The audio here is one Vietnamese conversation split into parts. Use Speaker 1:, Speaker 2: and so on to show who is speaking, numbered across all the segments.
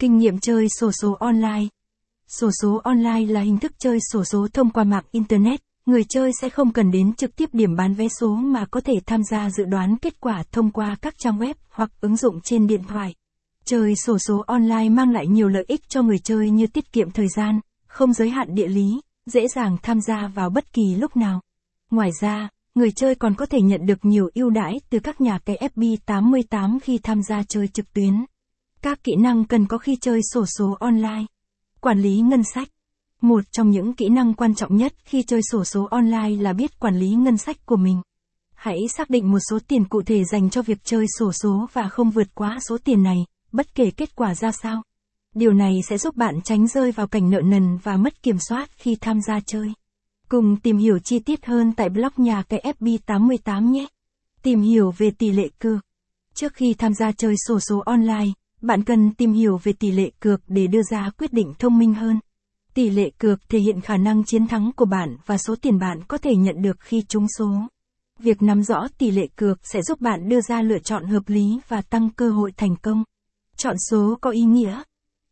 Speaker 1: Kinh nghiệm chơi sổ số online Sổ số online là hình thức chơi sổ số thông qua mạng Internet. Người chơi sẽ không cần đến trực tiếp điểm bán vé số mà có thể tham gia dự đoán kết quả thông qua các trang web hoặc ứng dụng trên điện thoại. Chơi sổ số online mang lại nhiều lợi ích cho người chơi như tiết kiệm thời gian, không giới hạn địa lý, dễ dàng tham gia vào bất kỳ lúc nào. Ngoài ra, người chơi còn có thể nhận được nhiều ưu đãi từ các nhà cái FB88 khi tham gia chơi trực tuyến. Các kỹ năng cần có khi chơi sổ số online. Quản lý ngân sách. Một trong những kỹ năng quan trọng nhất khi chơi sổ số online là biết quản lý ngân sách của mình. Hãy xác định một số tiền cụ thể dành cho việc chơi sổ số và không vượt quá số tiền này, bất kể kết quả ra sao. Điều này sẽ giúp bạn tránh rơi vào cảnh nợ nần và mất kiểm soát khi tham gia chơi. Cùng tìm hiểu chi tiết hơn tại blog nhà cái FB88 nhé. Tìm hiểu về tỷ lệ cược. Trước khi tham gia chơi sổ số online, bạn cần tìm hiểu về tỷ lệ cược để đưa ra quyết định thông minh hơn. Tỷ lệ cược thể hiện khả năng chiến thắng của bạn và số tiền bạn có thể nhận được khi trúng số. Việc nắm rõ tỷ lệ cược sẽ giúp bạn đưa ra lựa chọn hợp lý và tăng cơ hội thành công. Chọn số có ý nghĩa.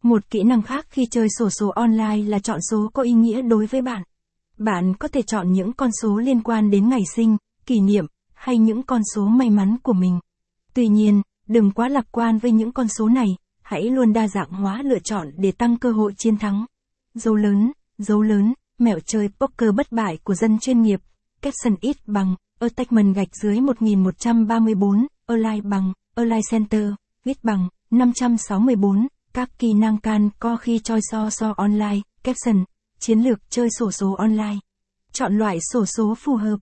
Speaker 1: Một kỹ năng khác khi chơi sổ số online là chọn số có ý nghĩa đối với bạn. Bạn có thể chọn những con số liên quan đến ngày sinh, kỷ niệm, hay những con số may mắn của mình. Tuy nhiên, đừng quá lạc quan với những con số này, hãy luôn đa dạng hóa lựa chọn để tăng cơ hội chiến thắng. Dấu lớn, dấu lớn, mẹo chơi poker bất bại của dân chuyên nghiệp, caption ít bằng, attachment gạch dưới 1134, align bằng, align center, viết bằng, 564, các kỹ năng can co khi choi so so online, caption, chiến lược chơi sổ số online. Chọn loại sổ số phù hợp.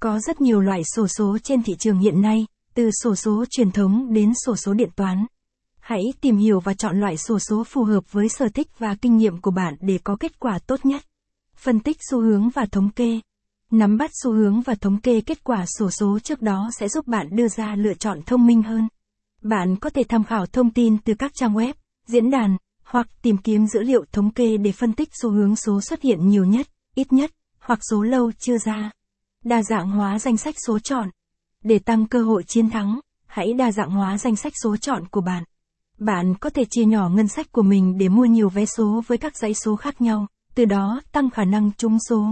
Speaker 1: Có rất nhiều loại sổ số trên thị trường hiện nay, từ sổ số truyền thống đến sổ số điện toán. Hãy tìm hiểu và chọn loại sổ số phù hợp với sở thích và kinh nghiệm của bạn để có kết quả tốt nhất. Phân tích xu hướng và thống kê. Nắm bắt xu hướng và thống kê kết quả sổ số trước đó sẽ giúp bạn đưa ra lựa chọn thông minh hơn. Bạn có thể tham khảo thông tin từ các trang web, diễn đàn, hoặc tìm kiếm dữ liệu thống kê để phân tích xu hướng số xuất hiện nhiều nhất, ít nhất, hoặc số lâu chưa ra. Đa dạng hóa danh sách số chọn. Để tăng cơ hội chiến thắng, hãy đa dạng hóa danh sách số chọn của bạn. Bạn có thể chia nhỏ ngân sách của mình để mua nhiều vé số với các dãy số khác nhau, từ đó tăng khả năng trúng số.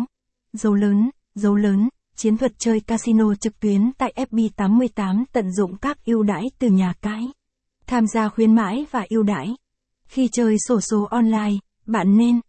Speaker 1: Dấu lớn, dấu lớn, chiến thuật chơi casino trực tuyến tại FB88 tận dụng các ưu đãi từ nhà cái. Tham gia khuyến mãi và ưu đãi. Khi chơi sổ số online, bạn nên